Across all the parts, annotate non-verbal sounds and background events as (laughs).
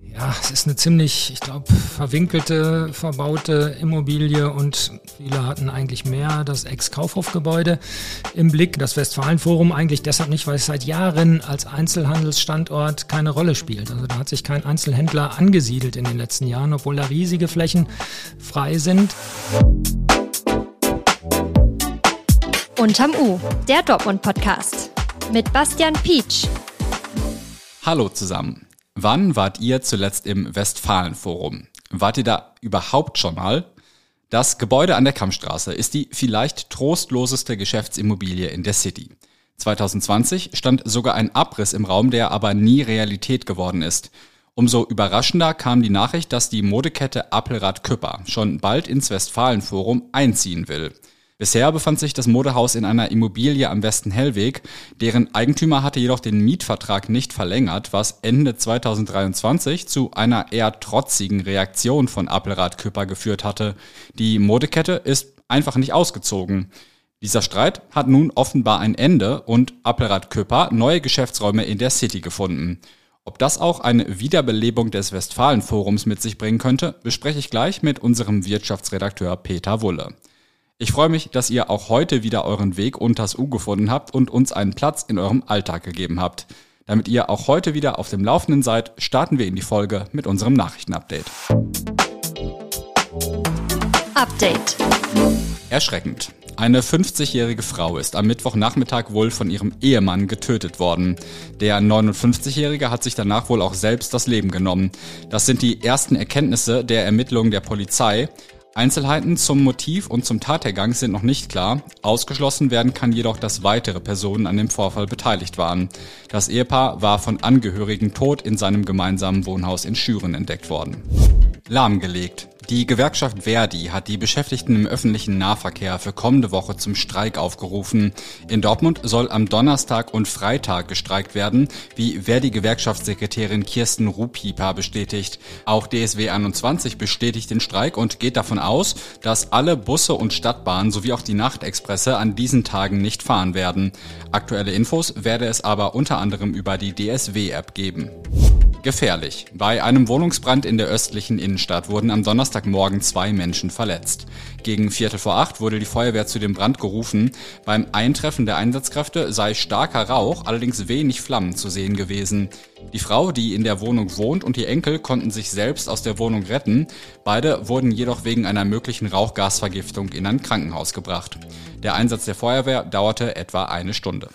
Ja, es ist eine ziemlich, ich glaube, verwinkelte, verbaute Immobilie und viele hatten eigentlich mehr das Ex-Kaufhofgebäude im Blick. Das Westfalenforum eigentlich deshalb nicht, weil es seit Jahren als Einzelhandelsstandort keine Rolle spielt. Also da hat sich kein Einzelhändler angesiedelt in den letzten Jahren, obwohl da riesige Flächen frei sind. Unterm U, der Dortmund-Podcast mit Bastian Pietsch. Hallo zusammen. Wann wart ihr zuletzt im Westfalenforum? Wart ihr da überhaupt schon mal? Das Gebäude an der Kammstraße ist die vielleicht trostloseste Geschäftsimmobilie in der City. 2020 stand sogar ein Abriss im Raum, der aber nie Realität geworden ist. Umso überraschender kam die Nachricht, dass die Modekette Appelrad Küpper schon bald ins Westfalenforum einziehen will. Bisher befand sich das Modehaus in einer Immobilie am Westen Hellweg. Deren Eigentümer hatte jedoch den Mietvertrag nicht verlängert, was Ende 2023 zu einer eher trotzigen Reaktion von Appelrad Küpper geführt hatte. Die Modekette ist einfach nicht ausgezogen. Dieser Streit hat nun offenbar ein Ende und Appelrad Küpper neue Geschäftsräume in der City gefunden. Ob das auch eine Wiederbelebung des Westfalenforums mit sich bringen könnte, bespreche ich gleich mit unserem Wirtschaftsredakteur Peter Wulle. Ich freue mich, dass ihr auch heute wieder euren Weg unters U gefunden habt und uns einen Platz in eurem Alltag gegeben habt. Damit ihr auch heute wieder auf dem Laufenden seid, starten wir in die Folge mit unserem Nachrichtenupdate. Update. Erschreckend. Eine 50-jährige Frau ist am Mittwochnachmittag wohl von ihrem Ehemann getötet worden. Der 59-jährige hat sich danach wohl auch selbst das Leben genommen. Das sind die ersten Erkenntnisse der Ermittlungen der Polizei. Einzelheiten zum Motiv und zum Tathergang sind noch nicht klar. Ausgeschlossen werden kann jedoch, dass weitere Personen an dem Vorfall beteiligt waren. Das Ehepaar war von Angehörigen tot in seinem gemeinsamen Wohnhaus in Schüren entdeckt worden. Lahmgelegt. Die Gewerkschaft Verdi hat die Beschäftigten im öffentlichen Nahverkehr für kommende Woche zum Streik aufgerufen. In Dortmund soll am Donnerstag und Freitag gestreikt werden, wie Verdi-Gewerkschaftssekretärin Kirsten Rupieper bestätigt. Auch DSW 21 bestätigt den Streik und geht davon aus, dass alle Busse und Stadtbahnen sowie auch die Nachtexpresse an diesen Tagen nicht fahren werden. Aktuelle Infos werde es aber unter anderem über die DSW-App geben. Gefährlich. Bei einem Wohnungsbrand in der östlichen Innenstadt wurden am Donnerstagmorgen zwei Menschen verletzt. Gegen Viertel vor acht wurde die Feuerwehr zu dem Brand gerufen. Beim Eintreffen der Einsatzkräfte sei starker Rauch, allerdings wenig Flammen zu sehen gewesen. Die Frau, die in der Wohnung wohnt, und ihr Enkel konnten sich selbst aus der Wohnung retten. Beide wurden jedoch wegen einer möglichen Rauchgasvergiftung in ein Krankenhaus gebracht. Der Einsatz der Feuerwehr dauerte etwa eine Stunde.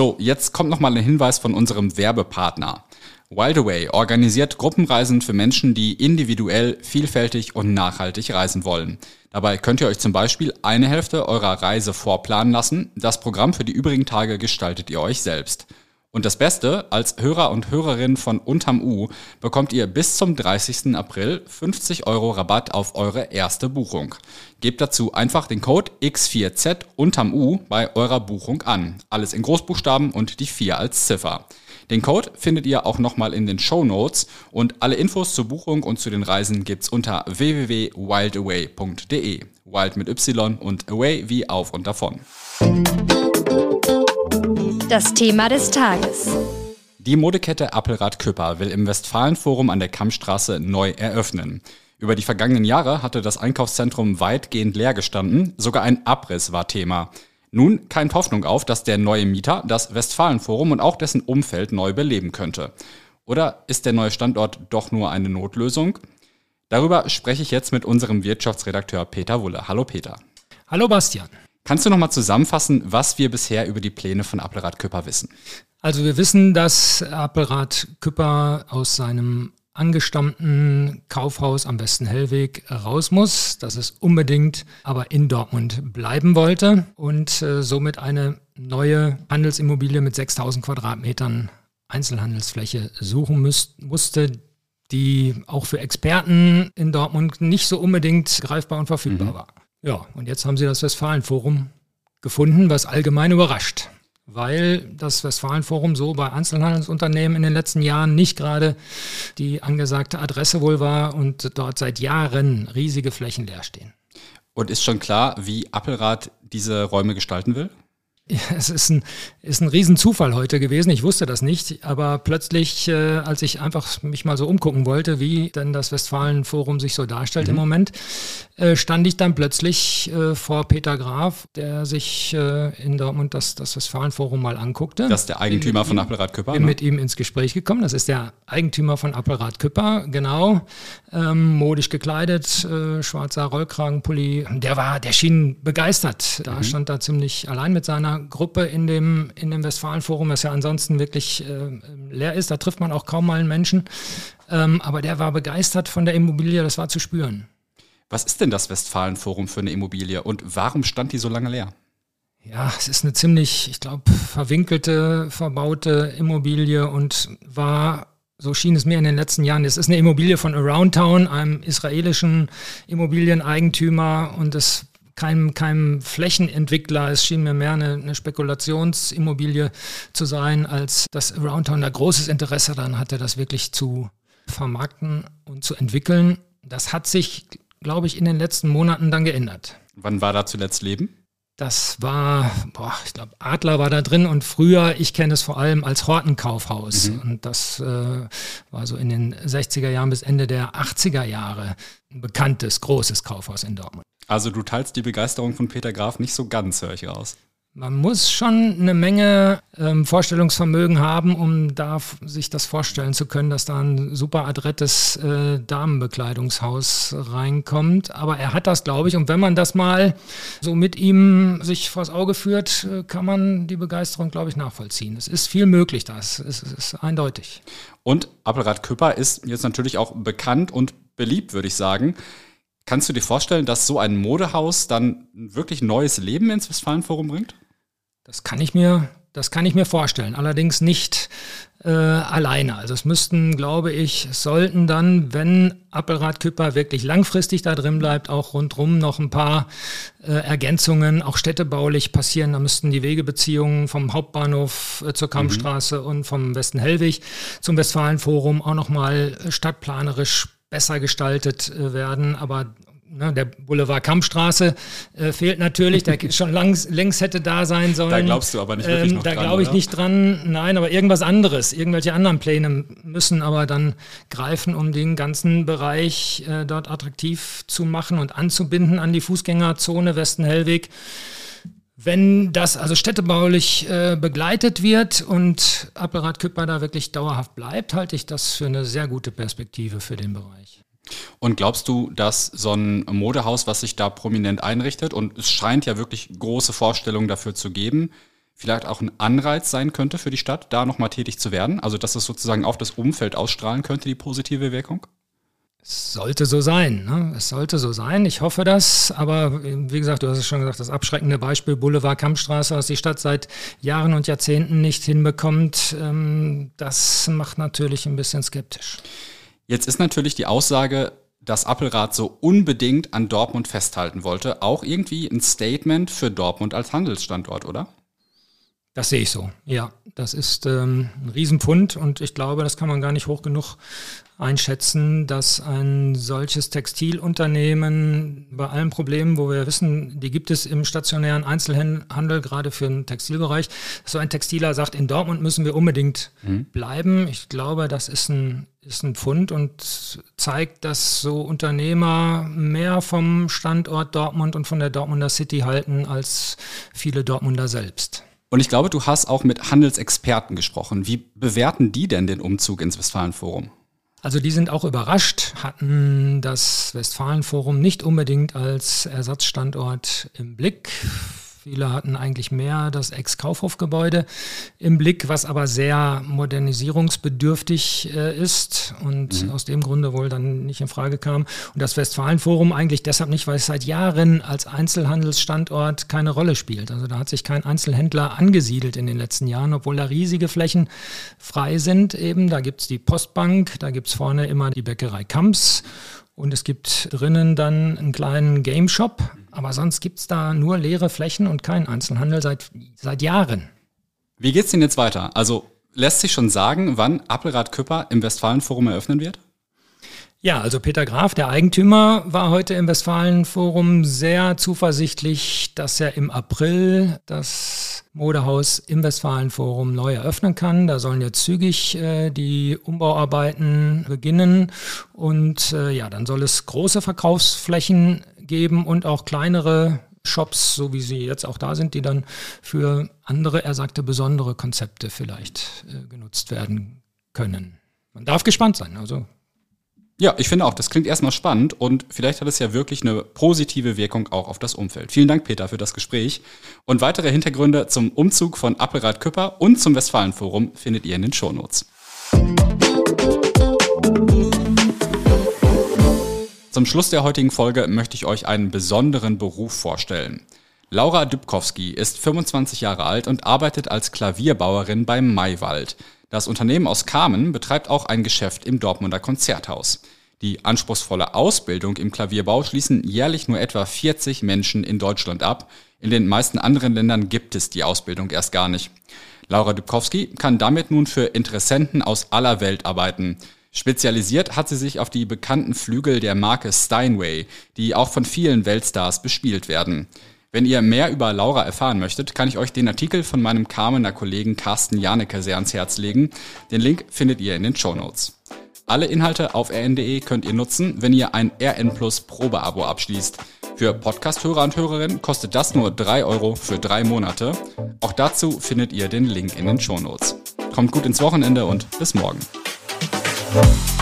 So, jetzt kommt nochmal ein Hinweis von unserem Werbepartner. Wildaway organisiert Gruppenreisen für Menschen, die individuell, vielfältig und nachhaltig reisen wollen. Dabei könnt ihr euch zum Beispiel eine Hälfte eurer Reise vorplanen lassen. Das Programm für die übrigen Tage gestaltet ihr euch selbst. Und das Beste, als Hörer und Hörerin von Unterm U bekommt ihr bis zum 30. April 50 Euro Rabatt auf eure erste Buchung. Gebt dazu einfach den Code X4Z Unterm U bei eurer Buchung an. Alles in Großbuchstaben und die 4 als Ziffer. Den Code findet ihr auch nochmal in den Show Notes und alle Infos zur Buchung und zu den Reisen gibt's unter www.wildaway.de. Wild mit Y und Away wie auf und davon. Das Thema des Tages. Die Modekette Appelrad Küpper will im Westfalenforum an der Kammstraße neu eröffnen. Über die vergangenen Jahre hatte das Einkaufszentrum weitgehend leer gestanden, sogar ein Abriss war Thema. Nun keimt Hoffnung auf, dass der neue Mieter das Westfalenforum und auch dessen Umfeld neu beleben könnte. Oder ist der neue Standort doch nur eine Notlösung? Darüber spreche ich jetzt mit unserem Wirtschaftsredakteur Peter Wulle. Hallo Peter. Hallo Bastian. Kannst du nochmal zusammenfassen, was wir bisher über die Pläne von Appelrad Küpper wissen? Also wir wissen, dass Appelrad Küpper aus seinem angestammten Kaufhaus am Westen Hellweg raus muss, dass es unbedingt aber in Dortmund bleiben wollte und äh, somit eine neue Handelsimmobilie mit 6000 Quadratmetern Einzelhandelsfläche suchen müß, musste, die auch für Experten in Dortmund nicht so unbedingt greifbar und verfügbar mhm. war. Ja, und jetzt haben sie das Westfalenforum gefunden, was allgemein überrascht, weil das Westfalenforum so bei Einzelhandelsunternehmen in den letzten Jahren nicht gerade die angesagte Adresse wohl war und dort seit Jahren riesige Flächen leer stehen. Und ist schon klar, wie Appelrad diese Räume gestalten will? (laughs) es ist ein, ist ein Riesenzufall heute gewesen. Ich wusste das nicht, aber plötzlich, äh, als ich einfach mich mal so umgucken wollte, wie denn das Westfalenforum sich so darstellt mhm. im Moment, äh, stand ich dann plötzlich äh, vor Peter Graf, der sich äh, in Dortmund das, das Westfalenforum mal anguckte. Das ist der Eigentümer von Appelrad Küpper. Bin ne? mit ihm ins Gespräch gekommen. Das ist der Eigentümer von Appelrad Küpper, genau. Ähm, modisch gekleidet, äh, schwarzer Rollkragenpulli. Der war, der schien begeistert. Da mhm. stand da ziemlich allein mit seiner Gruppe in dem, in dem Westfalenforum, das ja ansonsten wirklich äh, leer ist. Da trifft man auch kaum mal einen Menschen. Ähm, aber der war begeistert von der Immobilie, das war zu spüren. Was ist denn das Westfalenforum für eine Immobilie und warum stand die so lange leer? Ja, es ist eine ziemlich, ich glaube, verwinkelte, verbaute Immobilie und war, so schien es mir in den letzten Jahren, es ist eine Immobilie von Around Town, einem israelischen Immobilieneigentümer und es keinem, keinem Flächenentwickler. Es schien mir mehr eine, eine Spekulationsimmobilie zu sein, als dass Aroundtown da großes Interesse daran hatte, das wirklich zu vermarkten und zu entwickeln. Das hat sich, glaube ich, in den letzten Monaten dann geändert. Wann war da zuletzt Leben? Das war, boah, ich glaube, Adler war da drin und früher, ich kenne es vor allem als Hortenkaufhaus. Mhm. Und das äh, war so in den 60er Jahren bis Ende der 80er Jahre ein bekanntes, großes Kaufhaus in Dortmund. Also du teilst die Begeisterung von Peter Graf nicht so ganz, höre ich raus. Man muss schon eine Menge ähm, Vorstellungsvermögen haben, um da sich das vorstellen zu können, dass da ein super adrettes äh, Damenbekleidungshaus reinkommt. Aber er hat das, glaube ich. Und wenn man das mal so mit ihm sich vors Auge führt, äh, kann man die Begeisterung, glaube ich, nachvollziehen. Es ist viel möglich, das es ist eindeutig. Und Appelrad Küpper ist jetzt natürlich auch bekannt und beliebt, würde ich sagen. Kannst du dir vorstellen, dass so ein Modehaus dann wirklich neues Leben ins Westfalenforum bringt? Das kann ich mir, das kann ich mir vorstellen. Allerdings nicht äh, alleine. Also es müssten, glaube ich, sollten dann, wenn Appelrad Küpper wirklich langfristig da drin bleibt, auch rundrum noch ein paar äh, Ergänzungen, auch städtebaulich passieren. Da müssten die Wegebeziehungen vom Hauptbahnhof äh, zur Kampfstraße mhm. und vom Westen Hellwig zum Westfalenforum auch nochmal stadtplanerisch besser gestaltet äh, werden. Aber ne, der Boulevard Kampfstraße äh, fehlt natürlich, der (laughs) schon langs, längst hätte da sein sollen. Da glaubst du aber nicht wirklich ähm, noch Da glaube ich oder? nicht dran, nein, aber irgendwas anderes, irgendwelche anderen Pläne müssen aber dann greifen, um den ganzen Bereich äh, dort attraktiv zu machen und anzubinden an die Fußgängerzone Westen-Hellweg. Wenn das also städtebaulich äh, begleitet wird und Appelrad Küpper da wirklich dauerhaft bleibt, halte ich das für eine sehr gute Perspektive für den Bereich. Und glaubst du, dass so ein Modehaus, was sich da prominent einrichtet, und es scheint ja wirklich große Vorstellungen dafür zu geben, vielleicht auch ein Anreiz sein könnte für die Stadt, da nochmal tätig zu werden? Also dass es sozusagen auf das Umfeld ausstrahlen könnte, die positive Wirkung? Es sollte so sein. Ne? Es sollte so sein. Ich hoffe das. Aber wie gesagt, du hast es schon gesagt, das abschreckende Beispiel Boulevard Kampfstraße, was die Stadt seit Jahren und Jahrzehnten nicht hinbekommt, ähm, das macht natürlich ein bisschen skeptisch. Jetzt ist natürlich die Aussage, dass Appelrad so unbedingt an Dortmund festhalten wollte, auch irgendwie ein Statement für Dortmund als Handelsstandort, oder? Das sehe ich so, ja. Das ist ähm, ein Riesenpfund und ich glaube, das kann man gar nicht hoch genug einschätzen, dass ein solches Textilunternehmen bei allen Problemen, wo wir wissen, die gibt es im stationären Einzelhandel, gerade für den Textilbereich, so ein Textiler sagt, in Dortmund müssen wir unbedingt mhm. bleiben. Ich glaube, das ist ein, ist ein Pfund und zeigt, dass so Unternehmer mehr vom Standort Dortmund und von der Dortmunder City halten als viele Dortmunder selbst. Und ich glaube, du hast auch mit Handelsexperten gesprochen. Wie bewerten die denn den Umzug ins Westfalenforum? Also die sind auch überrascht, hatten das Westfalenforum nicht unbedingt als Ersatzstandort im Blick. Viele hatten eigentlich mehr das Ex-Kaufhofgebäude im Blick, was aber sehr modernisierungsbedürftig äh, ist und mhm. aus dem Grunde wohl dann nicht in Frage kam. Und das Westfalenforum eigentlich deshalb nicht, weil es seit Jahren als Einzelhandelsstandort keine Rolle spielt. Also da hat sich kein Einzelhändler angesiedelt in den letzten Jahren, obwohl da riesige Flächen frei sind. Eben, da gibt es die Postbank, da gibt es vorne immer die Bäckerei Kamps und es gibt drinnen dann einen kleinen Game Shop, aber sonst gibt es da nur leere Flächen und keinen Einzelhandel seit, seit Jahren. Wie geht es denn jetzt weiter? Also lässt sich schon sagen, wann Appelrad Küpper im Westfalenforum eröffnen wird? Ja, also Peter Graf, der Eigentümer, war heute im Westfalenforum sehr zuversichtlich, dass er im April das das Modehaus im Westfalenforum neu eröffnen kann. Da sollen jetzt zügig äh, die Umbauarbeiten beginnen und äh, ja, dann soll es große Verkaufsflächen geben und auch kleinere Shops, so wie sie jetzt auch da sind, die dann für andere, er sagte, besondere Konzepte vielleicht äh, genutzt werden können. Man darf gespannt sein. Also ja, ich finde auch, das klingt erstmal spannend und vielleicht hat es ja wirklich eine positive Wirkung auch auf das Umfeld. Vielen Dank, Peter, für das Gespräch. Und weitere Hintergründe zum Umzug von Appelrad Küpper und zum Westfalenforum findet ihr in den Shownotes. Zum Schluss der heutigen Folge möchte ich euch einen besonderen Beruf vorstellen. Laura Dybkowski ist 25 Jahre alt und arbeitet als Klavierbauerin beim Maywald. Das Unternehmen aus Kamen betreibt auch ein Geschäft im Dortmunder Konzerthaus. Die anspruchsvolle Ausbildung im Klavierbau schließen jährlich nur etwa 40 Menschen in Deutschland ab. In den meisten anderen Ländern gibt es die Ausbildung erst gar nicht. Laura Dubkowski kann damit nun für Interessenten aus aller Welt arbeiten. Spezialisiert hat sie sich auf die bekannten Flügel der Marke Steinway, die auch von vielen Weltstars bespielt werden. Wenn ihr mehr über Laura erfahren möchtet, kann ich euch den Artikel von meinem Kamener Kollegen Carsten Janecke sehr ans Herz legen. Den Link findet ihr in den Show Notes. Alle Inhalte auf rn.de könnt ihr nutzen, wenn ihr ein RN Plus Probeabo abschließt. Für Podcast-Hörer und Hörerinnen kostet das nur 3 Euro für drei Monate. Auch dazu findet ihr den Link in den Show Notes. Kommt gut ins Wochenende und bis morgen. Bye.